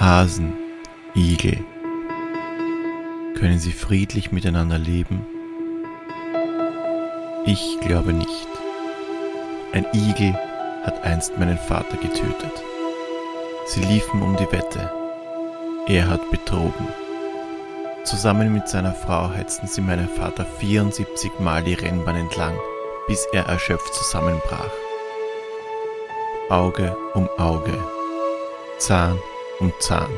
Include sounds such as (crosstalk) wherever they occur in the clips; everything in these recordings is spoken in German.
Hasen, Igel. Können sie friedlich miteinander leben? Ich glaube nicht. Ein Igel hat einst meinen Vater getötet. Sie liefen um die Wette. Er hat betrogen. Zusammen mit seiner Frau hetzten sie meinen Vater 74 Mal die Rennbahn entlang, bis er erschöpft zusammenbrach. Auge um Auge, Zahn um Zahn.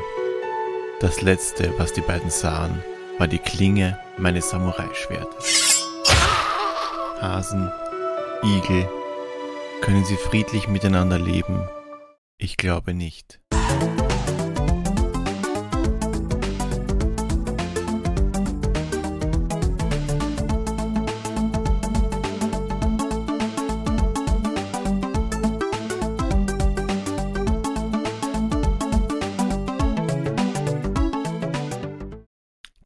Das letzte, was die beiden sahen, war die Klinge meines Samurai-Schwertes. Hasen, Igel, können sie friedlich miteinander leben? Ich glaube nicht.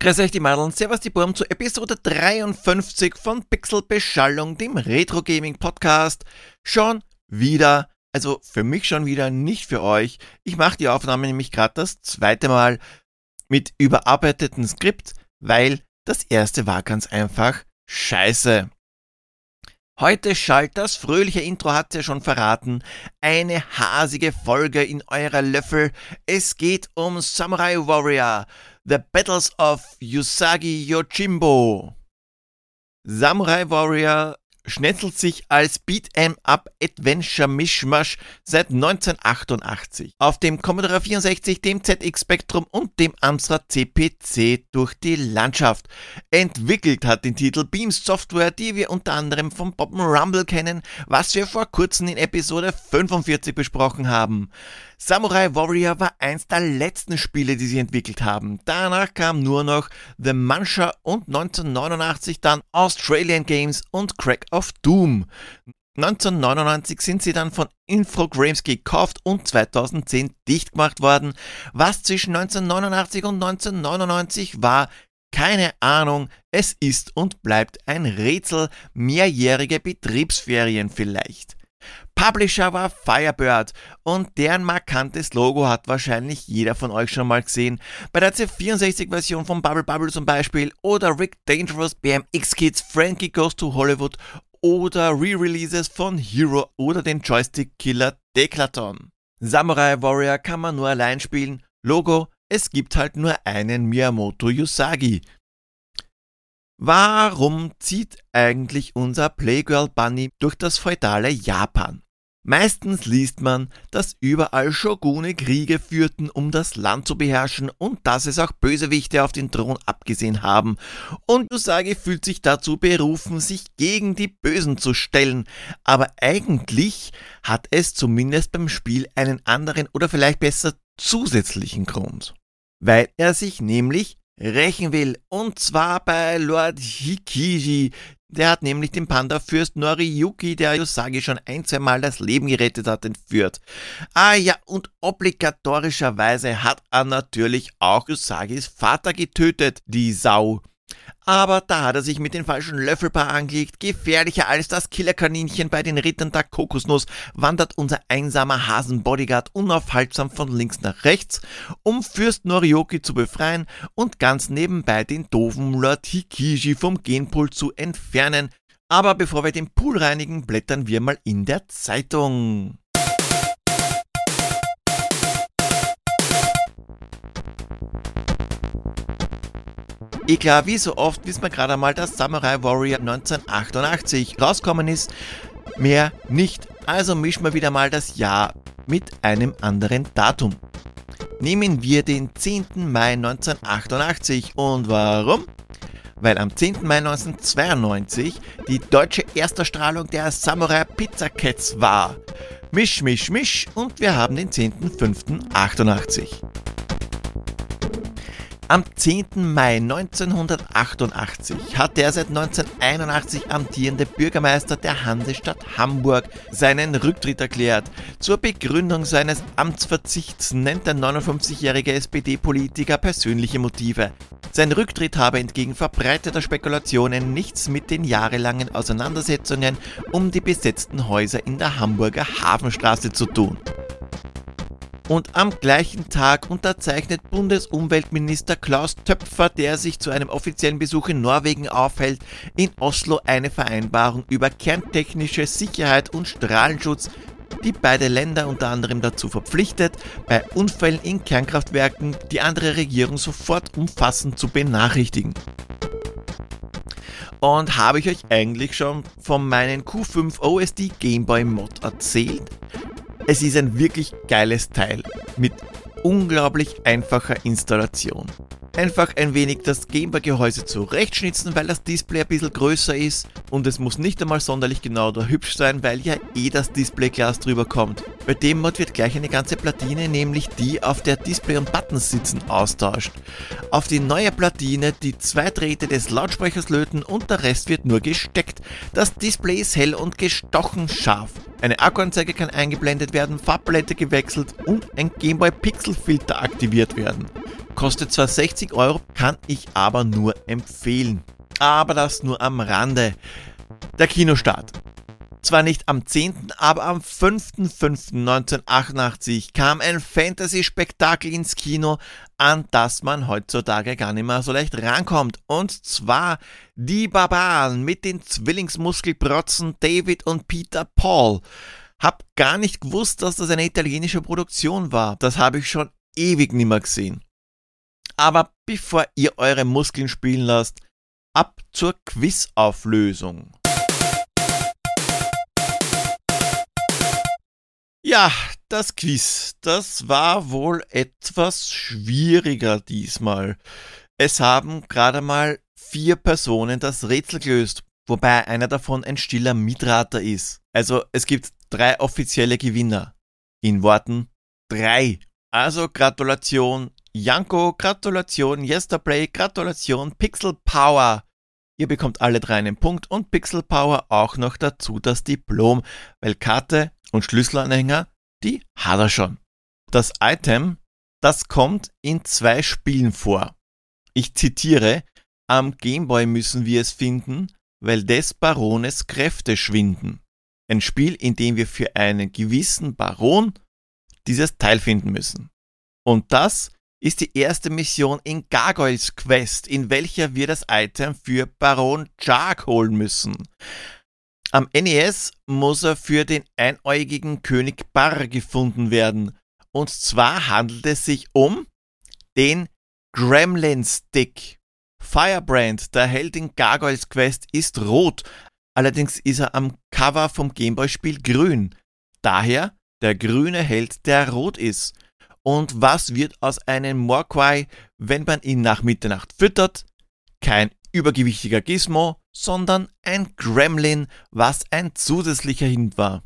Grüß euch die Madeln, Servus die Burm zu Episode 53 von Pixel Beschallung, dem Retro Gaming Podcast. Schon wieder, also für mich schon wieder, nicht für euch. Ich mache die Aufnahme nämlich gerade das zweite Mal mit überarbeiteten Skript, weil das erste war ganz einfach scheiße. Heute schallt das fröhliche Intro hat's ja schon verraten. Eine hasige Folge in eurer Löffel. Es geht um Samurai Warrior. The Battles of Usagi Yojimbo. Samurai Warrior schnetzelt sich als Beat-em-up Adventure Mischmasch seit 1988 auf dem Commodore 64, dem ZX Spectrum und dem Amstrad CPC durch die Landschaft. Entwickelt hat den Titel Beams Software, die wir unter anderem vom Poppen Rumble kennen, was wir vor kurzem in Episode 45 besprochen haben. Samurai Warrior war eins der letzten Spiele, die sie entwickelt haben. Danach kam nur noch The Muncher und 1989 dann Australian Games und Crack of Doom. 1999 sind sie dann von Infogrames gekauft und 2010 dicht gemacht worden. Was zwischen 1989 und 1999 war, keine Ahnung, es ist und bleibt ein Rätsel, mehrjährige Betriebsferien vielleicht. Publisher war Firebird und deren markantes Logo hat wahrscheinlich jeder von euch schon mal gesehen. Bei der C64-Version von Bubble Bubble zum Beispiel oder Rick Dangerous, BMX Kids, Frankie Goes to Hollywood oder Re-Releases von Hero oder den Joystick-Killer Declaton. Samurai Warrior kann man nur allein spielen. Logo, es gibt halt nur einen Miyamoto Yusagi. Warum zieht eigentlich unser Playgirl Bunny durch das feudale Japan? Meistens liest man, dass überall Shogune Kriege führten, um das Land zu beherrschen und dass es auch Bösewichte auf den Thron abgesehen haben. Und Usagi fühlt sich dazu berufen, sich gegen die Bösen zu stellen. Aber eigentlich hat es zumindest beim Spiel einen anderen oder vielleicht besser zusätzlichen Grund. Weil er sich nämlich rächen will. Und zwar bei Lord Hikiji. Der hat nämlich den Panda-Fürst Noriyuki, der Yosagi schon ein, zwei Mal das Leben gerettet hat, entführt. Ah ja, und obligatorischerweise hat er natürlich auch Yosagis Vater getötet, die Sau. Aber da hat er sich mit dem falschen Löffelpaar angelegt. Gefährlicher als das Killerkaninchen bei den Rittern der Kokosnuss wandert unser einsamer Hasenbodyguard unaufhaltsam von links nach rechts, um Fürst Norioki zu befreien und ganz nebenbei den doofen Lord Hikiji vom Genpool zu entfernen. Aber bevor wir den Pool reinigen, blättern wir mal in der Zeitung. Eh klar, wie so oft wissen wir gerade einmal, dass Samurai Warrior 1988 rauskommen ist. Mehr nicht. Also mischen wir wieder mal das Jahr mit einem anderen Datum. Nehmen wir den 10. Mai 1988. Und warum? Weil am 10. Mai 1992 die deutsche Ersterstrahlung der Samurai Pizza Cats war. Misch, misch, misch und wir haben den 10.05.88. Am 10. Mai 1988 hat der seit 1981 amtierende Bürgermeister der Hansestadt Hamburg seinen Rücktritt erklärt. Zur Begründung seines Amtsverzichts nennt der 59-jährige SPD-Politiker persönliche Motive. Sein Rücktritt habe entgegen verbreiteter Spekulationen nichts mit den jahrelangen Auseinandersetzungen um die besetzten Häuser in der Hamburger Hafenstraße zu tun. Und am gleichen Tag unterzeichnet Bundesumweltminister Klaus Töpfer, der sich zu einem offiziellen Besuch in Norwegen aufhält, in Oslo eine Vereinbarung über kerntechnische Sicherheit und Strahlenschutz, die beide Länder unter anderem dazu verpflichtet, bei Unfällen in Kernkraftwerken die andere Regierung sofort umfassend zu benachrichtigen. Und habe ich euch eigentlich schon von meinen Q5 OSD Gameboy Mod erzählt? Es ist ein wirklich geiles Teil mit unglaublich einfacher Installation. Einfach ein wenig das Gameboy-Gehäuse zurechtschnitzen, weil das Display ein bisschen größer ist und es muss nicht einmal sonderlich genau oder hübsch sein, weil ja eh das Displayglas drüber kommt. Bei dem Mod wird gleich eine ganze Platine, nämlich die, auf der Display und Buttons sitzen, austauscht. Auf die neue Platine die zwei Drähte des Lautsprechers löten und der Rest wird nur gesteckt. Das Display ist hell und gestochen scharf. Eine Akkuanzeige kann eingeblendet werden, Farbpalette gewechselt und ein Gameboy Pixel Filter aktiviert werden. Kostet zwar 60 Euro, kann ich aber nur empfehlen. Aber das nur am Rande. Der Kinostart. Zwar nicht am 10., aber am 5.5.1988 kam ein Fantasy-Spektakel ins Kino, an das man heutzutage gar nicht mehr so leicht rankommt. Und zwar Die Barbaren mit den Zwillingsmuskelprotzen David und Peter Paul. Hab gar nicht gewusst, dass das eine italienische Produktion war. Das habe ich schon ewig nimmer gesehen. Aber bevor ihr eure Muskeln spielen lasst, ab zur Quizauflösung. Ja, das Quiz, das war wohl etwas schwieriger diesmal. Es haben gerade mal vier Personen das Rätsel gelöst, wobei einer davon ein stiller Mitrater ist. Also es gibt drei offizielle Gewinner. In Worten drei. Also Gratulation Janko, Gratulation Yesterplay, Gratulation Pixel Power. Ihr bekommt alle drei einen Punkt und Pixel Power auch noch dazu das Diplom, weil Karte und Schlüsselanhänger, die hat er schon. Das Item, das kommt in zwei Spielen vor. Ich zitiere, am Gameboy müssen wir es finden, weil des Barones Kräfte schwinden. Ein Spiel, in dem wir für einen gewissen Baron dieses Teil finden müssen. Und das ist die erste Mission in Gargoyles Quest, in welcher wir das Item für Baron Jark holen müssen. Am NES muss er für den einäugigen König Barr gefunden werden. Und zwar handelt es sich um den Gremlin Stick. Firebrand, der Held in Gargoyles Quest, ist rot. Allerdings ist er am Cover vom Gameboy-Spiel grün. Daher der grüne Held, der rot ist. Und was wird aus einem Morquai, wenn man ihn nach Mitternacht füttert? Kein übergewichtiger Gizmo, sondern ein Gremlin, was ein zusätzlicher Hint war.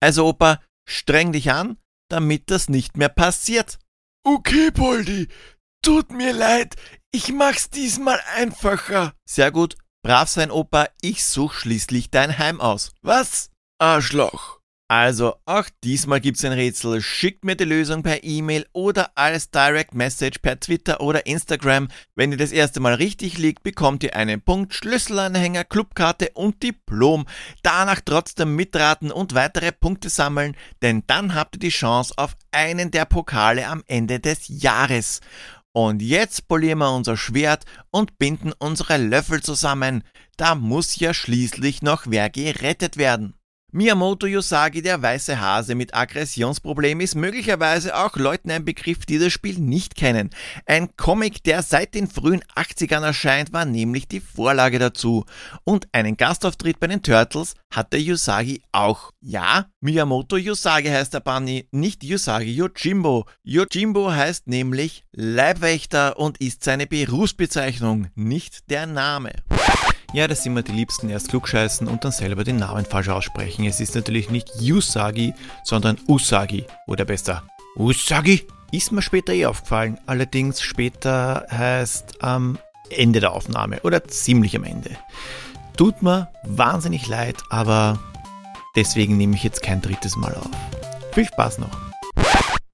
Also Opa, streng dich an, damit das nicht mehr passiert. Okay, Poldi, tut mir leid, ich mach's diesmal einfacher. Sehr gut, brav sein Opa, ich such schließlich dein Heim aus. Was? Arschloch. Also, auch diesmal gibt's ein Rätsel. Schickt mir die Lösung per E-Mail oder als Direct Message per Twitter oder Instagram. Wenn ihr das erste Mal richtig liegt, bekommt ihr einen Punkt, Schlüsselanhänger, Clubkarte und Diplom. Danach trotzdem mitraten und weitere Punkte sammeln, denn dann habt ihr die Chance auf einen der Pokale am Ende des Jahres. Und jetzt polieren wir unser Schwert und binden unsere Löffel zusammen. Da muss ja schließlich noch wer gerettet werden. Miyamoto Yosagi, der weiße Hase mit Aggressionsproblem, ist möglicherweise auch Leuten ein Begriff, die das Spiel nicht kennen. Ein Comic, der seit den frühen 80ern erscheint, war nämlich die Vorlage dazu. Und einen Gastauftritt bei den Turtles hatte Yosagi auch. Ja, Miyamoto Yosagi heißt der Bunny, nicht Yosagi Yojimbo. Yojimbo heißt nämlich Leibwächter und ist seine Berufsbezeichnung, nicht der Name. Ja, das sind immer die Liebsten, erst klugscheißen und dann selber den Namen falsch aussprechen. Es ist natürlich nicht Usagi, sondern Usagi oder besser Usagi. Ist mir später eh aufgefallen, allerdings später heißt am Ende der Aufnahme oder ziemlich am Ende. Tut mir wahnsinnig leid, aber deswegen nehme ich jetzt kein drittes Mal auf. Viel Spaß noch.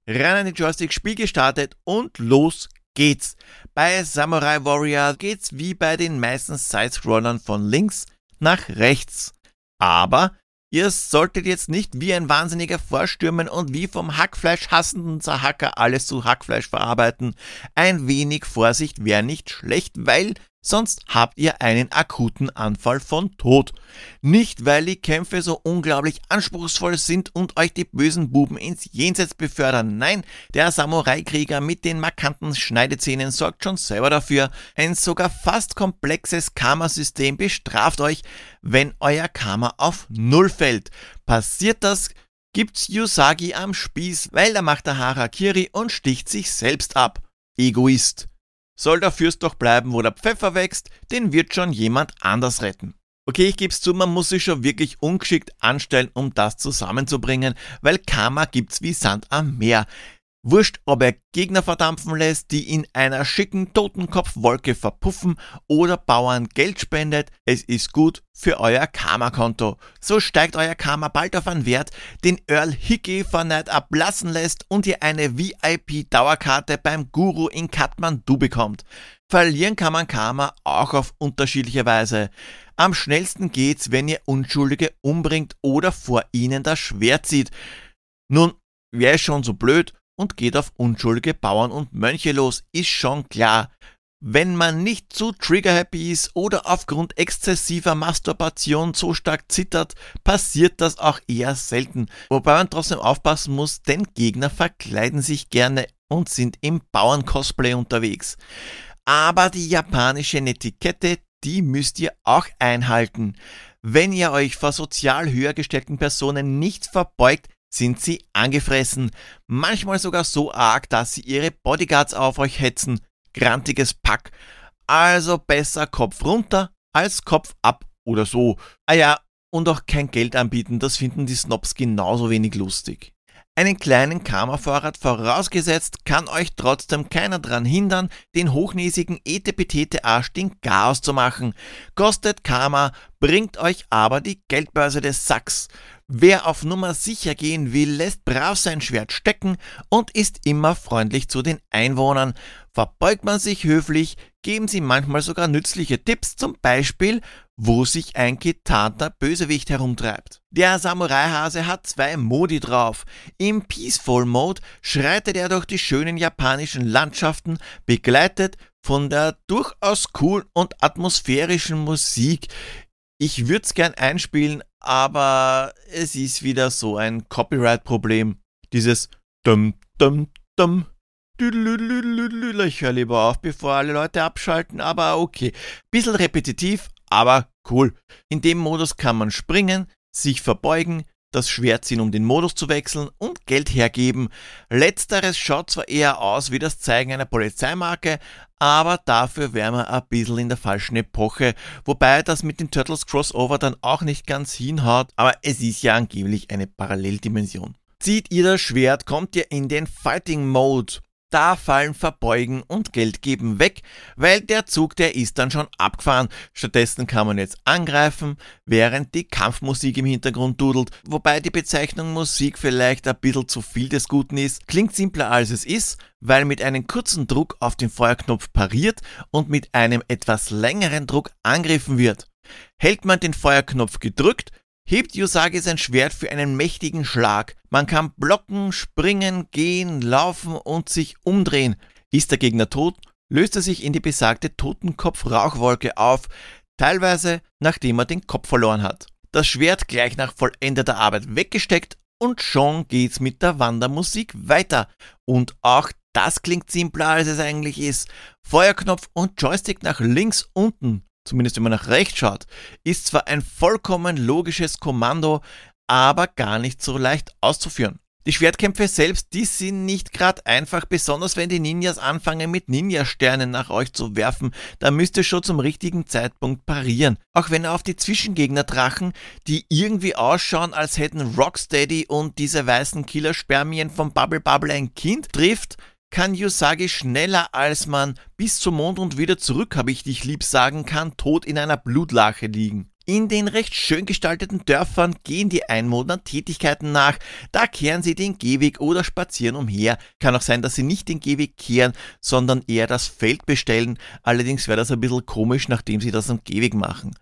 Rein an den Joystick, Spiel gestartet und los geht's. Bei Samurai Warrior geht's wie bei den meisten Sidescrollern von links nach rechts. Aber Ihr solltet jetzt nicht wie ein Wahnsinniger vorstürmen und wie vom Hackfleisch hassenden Zahacker alles zu Hackfleisch verarbeiten. Ein wenig Vorsicht wäre nicht schlecht, weil sonst habt ihr einen akuten Anfall von Tod. Nicht, weil die Kämpfe so unglaublich anspruchsvoll sind und euch die bösen Buben ins Jenseits befördern. Nein, der Samurai-Krieger mit den markanten Schneidezähnen sorgt schon selber dafür. Ein sogar fast komplexes Karma-System bestraft euch, wenn euer Karma auf Null fällt. Passiert das, gibt's Yusagi am Spieß, weil da macht er Harakiri und sticht sich selbst ab. Egoist. Soll der Fürst doch bleiben, wo der Pfeffer wächst, den wird schon jemand anders retten. Okay, ich gebe zu, man muss sich schon wirklich ungeschickt anstellen, um das zusammenzubringen, weil Karma gibt's wie Sand am Meer. Wurscht, ob er Gegner verdampfen lässt, die in einer schicken Totenkopfwolke verpuffen oder Bauern Geld spendet, es ist gut für euer Karma-Konto. So steigt euer Karma bald auf einen Wert, den Earl Hickey von Night ablassen lässt und ihr eine VIP-Dauerkarte beim Guru in Kathmandu bekommt. Verlieren kann man Karma auch auf unterschiedliche Weise. Am schnellsten geht's, wenn ihr Unschuldige umbringt oder vor ihnen das Schwert zieht. Nun, wer ist schon so blöd und geht auf unschuldige Bauern und Mönche los, ist schon klar. Wenn man nicht zu trigger-happy ist oder aufgrund exzessiver Masturbation so stark zittert, passiert das auch eher selten. Wobei man trotzdem aufpassen muss, denn Gegner verkleiden sich gerne und sind im Bauern-Cosplay unterwegs. Aber die japanische Netiquette, die müsst ihr auch einhalten. Wenn ihr euch vor sozial höher gestellten Personen nicht verbeugt, sind sie angefressen, manchmal sogar so arg, dass sie ihre Bodyguards auf euch hetzen. Grantiges Pack. Also besser Kopf runter als Kopf ab oder so. Ah ja, und auch kein Geld anbieten, das finden die Snobs genauso wenig lustig. Einen kleinen Karma-Vorrat vorausgesetzt, kann euch trotzdem keiner daran hindern, den hochnäsigen etepetete Arsch den Chaos zu machen. Kostet Karma, bringt euch aber die Geldbörse des Sacks. Wer auf Nummer sicher gehen will, lässt brav sein Schwert stecken und ist immer freundlich zu den Einwohnern. Verbeugt man sich höflich, geben sie manchmal sogar nützliche Tipps, zum Beispiel, wo sich ein getarnter Bösewicht herumtreibt. Der Samurai-Hase hat zwei Modi drauf. Im Peaceful Mode schreitet er durch die schönen japanischen Landschaften, begleitet von der durchaus cool und atmosphärischen Musik. Ich würde es gern einspielen, aber es ist wieder so ein Copyright-Problem. Dieses dum dum dum. Ich höre lieber auf, bevor alle Leute abschalten, aber okay. Bisschen repetitiv, aber cool. In dem Modus kann man springen, sich verbeugen, das Schwert ziehen, um den Modus zu wechseln und Geld hergeben. Letzteres schaut zwar eher aus wie das Zeigen einer Polizeimarke, aber dafür wären wir ein bisschen in der falschen Epoche, wobei das mit dem Turtles Crossover dann auch nicht ganz hinhaut, aber es ist ja angeblich eine Paralleldimension. Zieht ihr das Schwert, kommt ihr in den Fighting Mode da fallen Verbeugen und Geld geben weg, weil der Zug, der ist dann schon abgefahren. Stattdessen kann man jetzt angreifen, während die Kampfmusik im Hintergrund dudelt, wobei die Bezeichnung Musik vielleicht ein bisschen zu viel des Guten ist. Klingt simpler als es ist, weil mit einem kurzen Druck auf den Feuerknopf pariert und mit einem etwas längeren Druck angriffen wird. Hält man den Feuerknopf gedrückt, hebt Yusagi sein Schwert für einen mächtigen Schlag. Man kann blocken, springen, gehen, laufen und sich umdrehen. Ist der Gegner tot, löst er sich in die besagte Totenkopf-Rauchwolke auf, teilweise nachdem er den Kopf verloren hat. Das Schwert gleich nach vollendeter Arbeit weggesteckt und schon geht's mit der Wandermusik weiter. Und auch das klingt simpler als es eigentlich ist. Feuerknopf und Joystick nach links unten zumindest wenn man nach rechts schaut, ist zwar ein vollkommen logisches Kommando, aber gar nicht so leicht auszuführen. Die Schwertkämpfe selbst, die sind nicht gerade einfach, besonders wenn die Ninjas anfangen mit Ninja-Sternen nach euch zu werfen, da müsst ihr schon zum richtigen Zeitpunkt parieren. Auch wenn er auf die Zwischengegner Drachen, die irgendwie ausschauen, als hätten Rocksteady und diese weißen Killerspermien vom Bubble Bubble ein Kind trifft, kann Yusagi schneller als man bis zum Mond und wieder zurück, habe ich dich lieb sagen kann, tot in einer Blutlache liegen. In den recht schön gestalteten Dörfern gehen die Einwohner Tätigkeiten nach. Da kehren sie den Gehweg oder spazieren umher. Kann auch sein, dass sie nicht den Gehweg kehren, sondern eher das Feld bestellen. Allerdings wäre das ein bisschen komisch, nachdem sie das am Gehweg machen.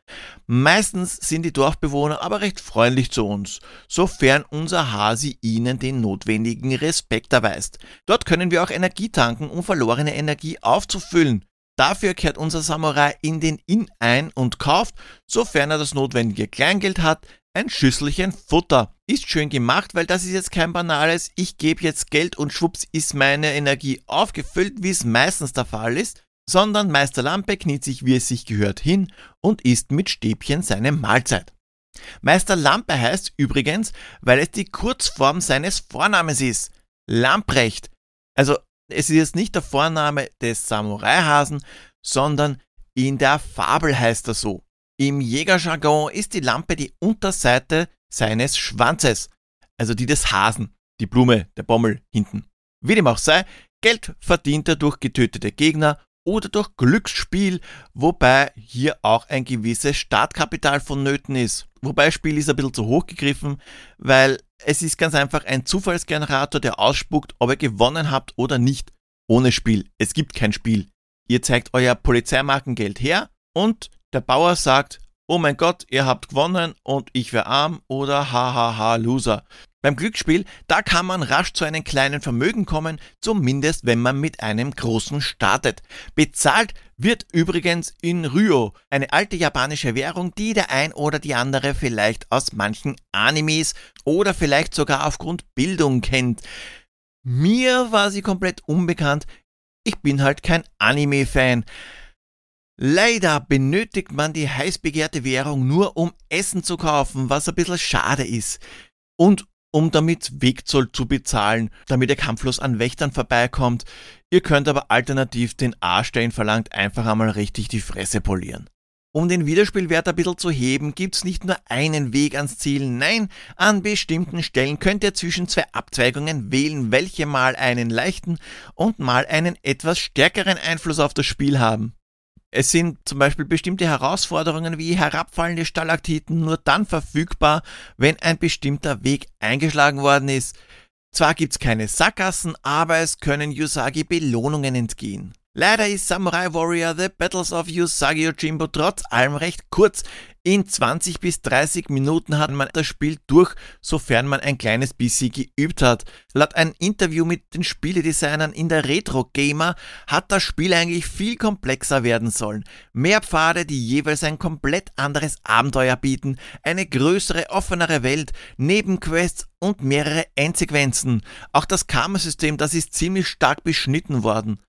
Meistens sind die Dorfbewohner aber recht freundlich zu uns, sofern unser Hasi ihnen den notwendigen Respekt erweist. Dort können wir auch Energie tanken, um verlorene Energie aufzufüllen. Dafür kehrt unser Samurai in den Inn ein und kauft, sofern er das notwendige Kleingeld hat, ein Schüsselchen Futter. Ist schön gemacht, weil das ist jetzt kein banales, ich gebe jetzt Geld und schwupps ist meine Energie aufgefüllt, wie es meistens der Fall ist, sondern Meister Lampe kniet sich, wie es sich gehört, hin und isst mit Stäbchen seine Mahlzeit. Meister Lampe heißt übrigens, weil es die Kurzform seines Vornamens ist. Lamprecht. Also es ist jetzt nicht der Vorname des Samurai-Hasen, sondern in der Fabel heißt er so. Im Jägerjargon ist die Lampe die Unterseite seines Schwanzes, also die des Hasen, die Blume, der Bommel hinten. Wie dem auch sei, Geld verdient er durch getötete Gegner oder durch Glücksspiel, wobei hier auch ein gewisses Startkapital vonnöten ist. Wobei Spiel ist ein bisschen zu hoch gegriffen, weil es ist ganz einfach ein Zufallsgenerator, der ausspuckt, ob ihr gewonnen habt oder nicht. Ohne Spiel. Es gibt kein Spiel. Ihr zeigt euer Polizeimarkengeld her und der Bauer sagt, oh mein Gott, ihr habt gewonnen und ich wäre arm oder hahaha Loser. Beim Glücksspiel, da kann man rasch zu einem kleinen Vermögen kommen, zumindest wenn man mit einem großen startet. Bezahlt wird übrigens in Ryo, eine alte japanische Währung, die der ein oder die andere vielleicht aus manchen Animes oder vielleicht sogar aufgrund Bildung kennt. Mir war sie komplett unbekannt. Ich bin halt kein Anime-Fan. Leider benötigt man die heiß begehrte Währung nur, um Essen zu kaufen, was ein bisschen schade ist. Und um damit Wegzoll zu bezahlen, damit der kampflos an Wächtern vorbeikommt. Ihr könnt aber alternativ den Arsch, der verlangt, einfach einmal richtig die Fresse polieren. Um den Wiederspielwert ein bisschen zu heben, gibt's nicht nur einen Weg ans Ziel, nein, an bestimmten Stellen könnt ihr zwischen zwei Abzweigungen wählen, welche mal einen leichten und mal einen etwas stärkeren Einfluss auf das Spiel haben. Es sind zum Beispiel bestimmte Herausforderungen wie herabfallende Stalaktiten nur dann verfügbar, wenn ein bestimmter Weg eingeschlagen worden ist. Zwar gibt's keine Sackgassen, aber es können Yusagi Belohnungen entgehen. Leider ist Samurai Warrior The Battles of Usagi Yojimbo trotz allem recht kurz. In 20 bis 30 Minuten hat man das Spiel durch, sofern man ein kleines bisschen geübt hat. Laut einem Interview mit den Spieledesignern in der Retro Gamer hat das Spiel eigentlich viel komplexer werden sollen. Mehr Pfade, die jeweils ein komplett anderes Abenteuer bieten, eine größere, offenere Welt, Nebenquests und mehrere Endsequenzen. Auch das Karma-System, das ist ziemlich stark beschnitten worden.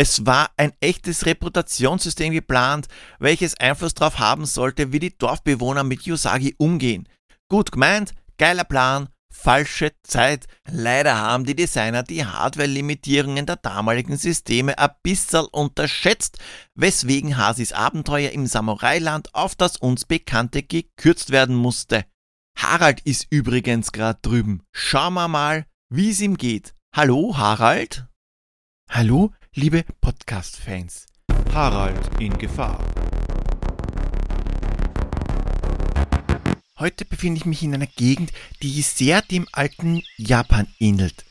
Es war ein echtes Reputationssystem geplant, welches Einfluss darauf haben sollte, wie die Dorfbewohner mit Yusagi umgehen. Gut gemeint, geiler Plan, falsche Zeit. Leider haben die Designer die Hardware-Limitierungen der damaligen Systeme ein bisschen unterschätzt, weswegen Hasis Abenteuer im Samurai-Land auf das uns Bekannte gekürzt werden musste. Harald ist übrigens gerade drüben. Schauen wir mal, wie es ihm geht. Hallo, Harald? Hallo, liebe Podcast-Fans. Harald in Gefahr. Heute befinde ich mich in einer Gegend, die sehr dem alten Japan ähnelt.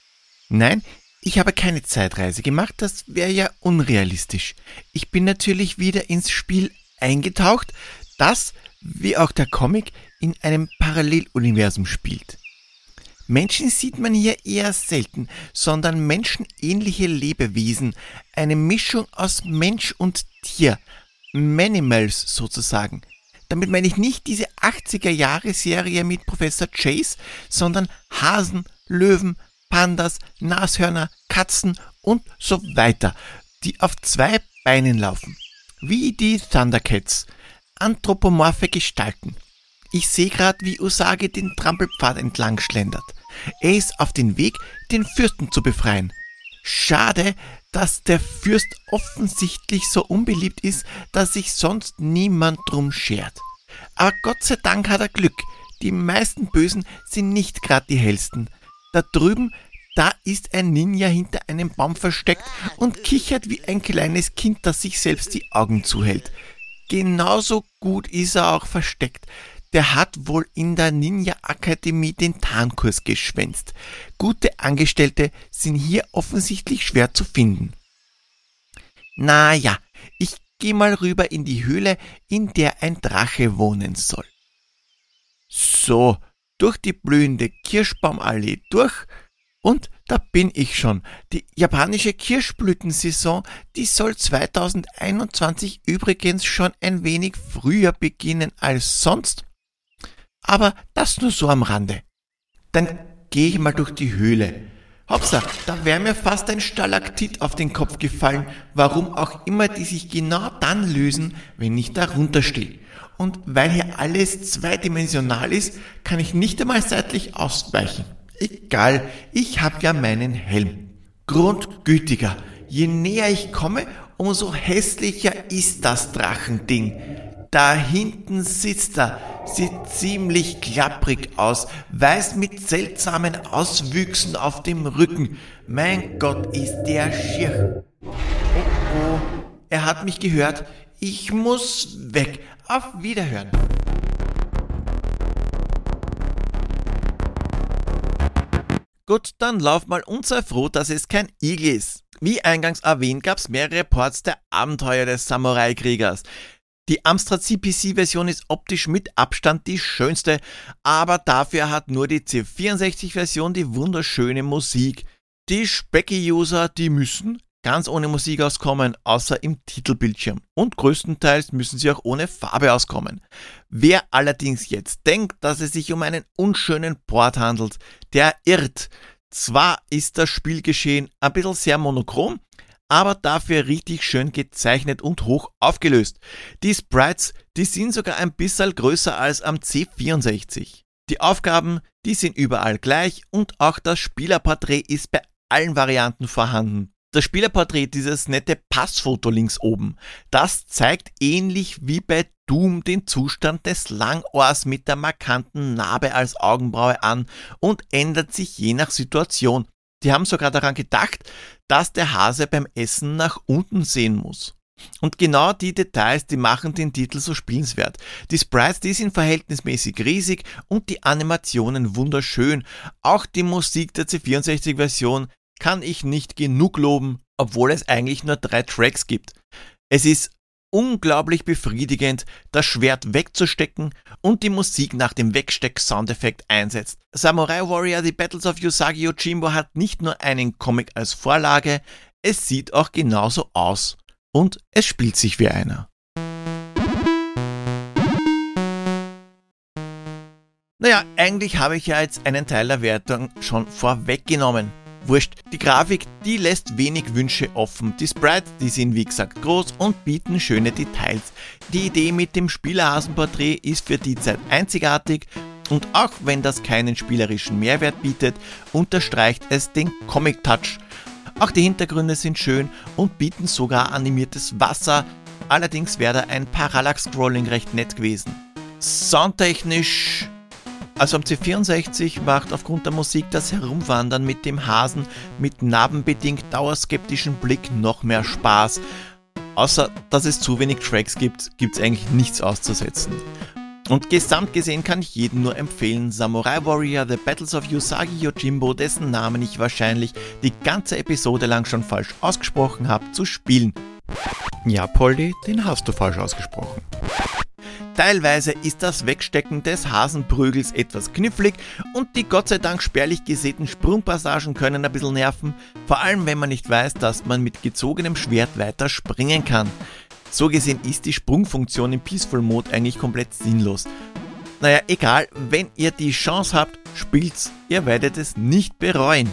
Nein, ich habe keine Zeitreise gemacht, das wäre ja unrealistisch. Ich bin natürlich wieder ins Spiel eingetaucht, das, wie auch der Comic, in einem Paralleluniversum spielt. Menschen sieht man hier eher selten, sondern menschenähnliche Lebewesen, eine Mischung aus Mensch und Tier, Manimals sozusagen. Damit meine ich nicht diese 80er Jahre Serie mit Professor Chase, sondern Hasen, Löwen, Pandas, Nashörner, Katzen und so weiter, die auf zwei Beinen laufen. Wie die Thundercats. Anthropomorphe Gestalten. Ich sehe gerade, wie Usagi den Trampelpfad entlang schlendert. Er ist auf dem Weg, den Fürsten zu befreien. Schade, dass der Fürst offensichtlich so unbeliebt ist, dass sich sonst niemand drum schert. Aber Gott sei Dank hat er Glück. Die meisten Bösen sind nicht gerade die hellsten. Da drüben, da ist ein Ninja hinter einem Baum versteckt und kichert wie ein kleines Kind, das sich selbst die Augen zuhält. genauso gut ist er auch versteckt. Der hat wohl in der Ninja Akademie den Tarnkurs geschwänzt. Gute Angestellte sind hier offensichtlich schwer zu finden. Na ja, ich geh mal rüber in die Höhle, in der ein Drache wohnen soll. So, durch die blühende Kirschbaumallee durch und da bin ich schon. Die japanische Kirschblütensaison, die soll 2021 übrigens schon ein wenig früher beginnen als sonst. Aber das nur so am Rande. Dann gehe ich mal durch die Höhle. Hopsa, da wäre mir fast ein Stalaktit auf den Kopf gefallen, warum auch immer die sich genau dann lösen, wenn ich darunter stehe. Und weil hier alles zweidimensional ist, kann ich nicht einmal seitlich ausweichen. Egal, ich hab ja meinen Helm. Grundgütiger, je näher ich komme, umso hässlicher ist das Drachending. Da hinten sitzt er, sieht ziemlich klapprig aus, weiß mit seltsamen Auswüchsen auf dem Rücken. Mein Gott, ist der schier. Oh oh, er hat mich gehört. Ich muss weg. Auf Wiederhören. Gut, dann lauf mal und sei froh, dass es kein Igel ist. Wie eingangs erwähnt, gab es mehrere Ports der Abenteuer des Samurai-Kriegers. Die Amstrad CPC-Version ist optisch mit Abstand die schönste, aber dafür hat nur die C64-Version die wunderschöne Musik. Die Specky-User, die müssen ganz ohne Musik auskommen, außer im Titelbildschirm. Und größtenteils müssen sie auch ohne Farbe auskommen. Wer allerdings jetzt denkt, dass es sich um einen unschönen Port handelt, der irrt. Zwar ist das Spielgeschehen ein bisschen sehr monochrom, aber dafür richtig schön gezeichnet und hoch aufgelöst. Die Sprites, die sind sogar ein bisschen größer als am C64. Die Aufgaben, die sind überall gleich und auch das Spielerporträt ist bei allen Varianten vorhanden. Das Spielerporträt, dieses nette Passfoto links oben, das zeigt ähnlich wie bei Doom den Zustand des Langohrs mit der markanten Narbe als Augenbraue an und ändert sich je nach Situation. Die haben sogar daran gedacht, dass der Hase beim Essen nach unten sehen muss. Und genau die Details, die machen den Titel so spielenswert. Die Sprites, die sind verhältnismäßig riesig und die Animationen wunderschön. Auch die Musik der C64-Version kann ich nicht genug loben, obwohl es eigentlich nur drei Tracks gibt. Es ist unglaublich befriedigend, das Schwert wegzustecken und die Musik nach dem Wegsteck-Soundeffekt einsetzt. Samurai Warrior The Battles of Yusagi Yojimbo hat nicht nur einen Comic als Vorlage, es sieht auch genauso aus. Und es spielt sich wie einer. Naja, eigentlich habe ich ja jetzt einen Teil der Wertung schon vorweggenommen. Wurscht, die Grafik, die lässt wenig Wünsche offen. Die Sprites, die sind wie gesagt groß und bieten schöne Details. Die Idee mit dem Spielerhasenporträt ist für die Zeit einzigartig und auch wenn das keinen spielerischen Mehrwert bietet, unterstreicht es den Comic-Touch. Auch die Hintergründe sind schön und bieten sogar animiertes Wasser, allerdings wäre da ein Parallax-Scrolling recht nett gewesen. Soundtechnisch also am C64 macht aufgrund der Musik das Herumwandern mit dem Hasen mit narbenbedingt dauerskeptischen Blick noch mehr Spaß. Außer dass es zu wenig Tracks gibt, gibt es eigentlich nichts auszusetzen. Und gesamt gesehen kann ich jedem nur empfehlen, Samurai Warrior The Battles of Usagi Yojimbo, dessen Namen ich wahrscheinlich die ganze Episode lang schon falsch ausgesprochen habe, zu spielen. Ja, Polly, den hast du falsch ausgesprochen. Teilweise ist das Wegstecken des Hasenprügels etwas knifflig und die Gott sei Dank spärlich gesäten Sprungpassagen können ein bisschen nerven, vor allem wenn man nicht weiß, dass man mit gezogenem Schwert weiter springen kann. So gesehen ist die Sprungfunktion im Peaceful Mode eigentlich komplett sinnlos. Naja, egal, wenn ihr die Chance habt, spielt's, ihr werdet es nicht bereuen.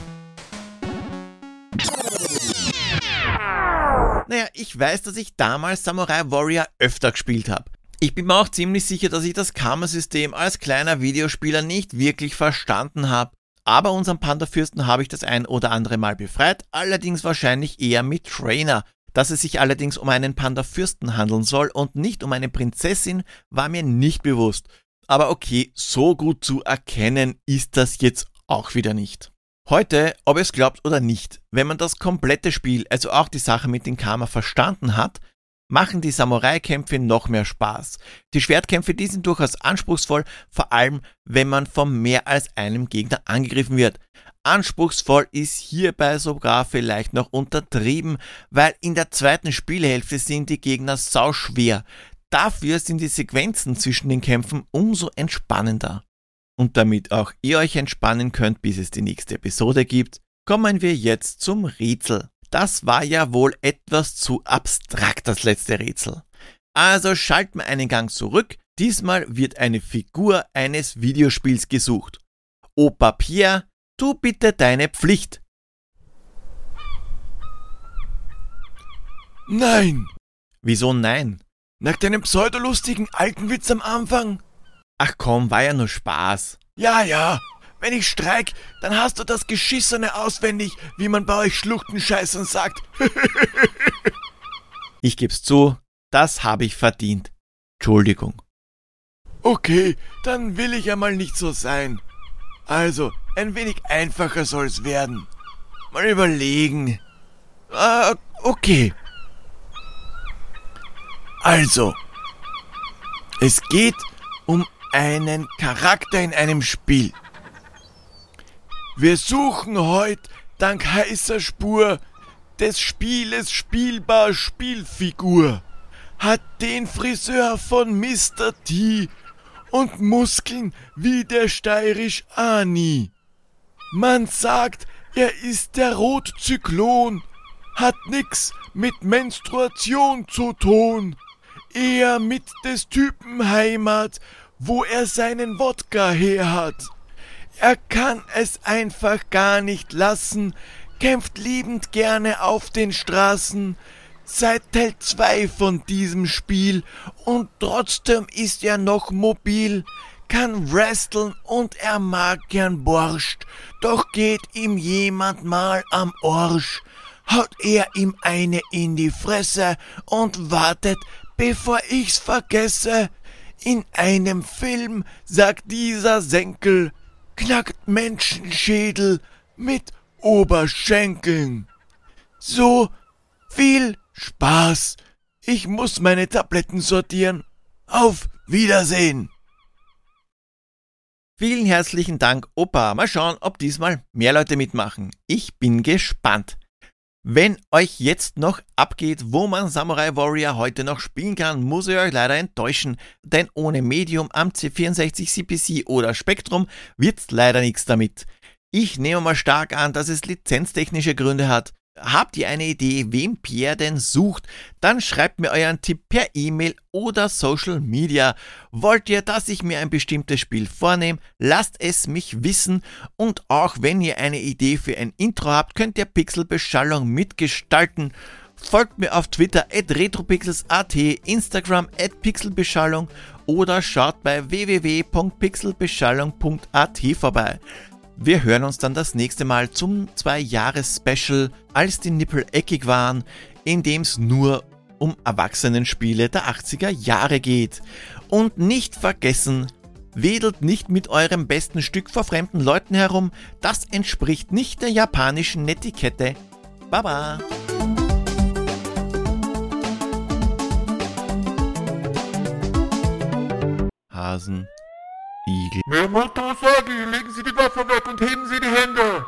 Naja, ich weiß, dass ich damals Samurai Warrior öfter gespielt habe. Ich bin mir auch ziemlich sicher, dass ich das Karma-System als kleiner Videospieler nicht wirklich verstanden habe. Aber unseren Panda-Fürsten habe ich das ein oder andere Mal befreit, allerdings wahrscheinlich eher mit Trainer. Dass es sich allerdings um einen Panda-Fürsten handeln soll und nicht um eine Prinzessin, war mir nicht bewusst. Aber okay, so gut zu erkennen ist das jetzt auch wieder nicht. Heute, ob es glaubt oder nicht, wenn man das komplette Spiel, also auch die Sache mit dem Karma verstanden hat, machen die Samurai-Kämpfe noch mehr Spaß. Die Schwertkämpfe, die sind durchaus anspruchsvoll, vor allem wenn man von mehr als einem Gegner angegriffen wird. Anspruchsvoll ist hierbei sogar vielleicht noch untertrieben, weil in der zweiten Spielhälfte sind die Gegner sauschwer. Dafür sind die Sequenzen zwischen den Kämpfen umso entspannender. Und damit auch ihr euch entspannen könnt, bis es die nächste Episode gibt, kommen wir jetzt zum Rätsel. Das war ja wohl etwas zu abstrakt, das letzte Rätsel. Also schalten wir einen Gang zurück. Diesmal wird eine Figur eines Videospiels gesucht. Opa Pierre, tu bitte deine Pflicht. Nein! Wieso nein? Nach deinem pseudolustigen alten Witz am Anfang? Ach komm, war ja nur Spaß. Ja, ja. Wenn ich streik, dann hast du das Geschissene auswendig, wie man bei euch Schluchtenscheißern sagt. (laughs) ich geb's zu, das habe ich verdient. Entschuldigung. Okay, dann will ich ja mal nicht so sein. Also, ein wenig einfacher soll's werden. Mal überlegen. Ah, okay. Also, es geht um einen Charakter in einem Spiel. Wir suchen heute dank heißer Spur des Spieles spielbar Spielfigur. Hat den Friseur von Mr. T und Muskeln wie der steirisch Ani. Man sagt, er ist der Rotzyklon, hat nix mit Menstruation zu tun, eher mit des Typen Heimat, wo er seinen Wodka her hat. Er kann es einfach gar nicht lassen, kämpft liebend gerne auf den Straßen, seit Teil 2 von diesem Spiel. Und trotzdem ist er noch mobil, kann wresteln und er mag gern Borscht, doch geht ihm jemand mal am Orsch, haut er ihm eine in die Fresse und wartet, bevor ich's vergesse. In einem Film sagt dieser Senkel, knackt Menschenschädel mit Oberschenkeln. So viel Spaß. Ich muss meine Tabletten sortieren. Auf Wiedersehen. Vielen herzlichen Dank, Opa. Mal schauen, ob diesmal mehr Leute mitmachen. Ich bin gespannt. Wenn euch jetzt noch abgeht, wo man Samurai Warrior heute noch spielen kann, muss ich euch leider enttäuschen, denn ohne Medium am C64 CPC oder Spektrum wird's leider nichts damit. Ich nehme mal stark an, dass es lizenztechnische Gründe hat. Habt ihr eine Idee, wem Pierre denn sucht? Dann schreibt mir euren Tipp per E-Mail oder Social Media. Wollt ihr, dass ich mir ein bestimmtes Spiel vornehme? Lasst es mich wissen. Und auch wenn ihr eine Idee für ein Intro habt, könnt ihr Pixelbeschallung mitgestalten. Folgt mir auf Twitter at retropixels.at, Instagram at pixelbeschallung oder schaut bei www.pixelbeschallung.at vorbei. Wir hören uns dann das nächste Mal zum Zwei-Jahres-Special, als die Nippel eckig waren, in dem es nur um Erwachsenenspiele der 80er Jahre geht. Und nicht vergessen, wedelt nicht mit eurem besten Stück vor fremden Leuten herum, das entspricht nicht der japanischen Netiquette. Baba! Hasen Igel. Mehrmals Aussage, legen Sie die Waffe weg und heben Sie die Hände.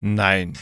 Nein.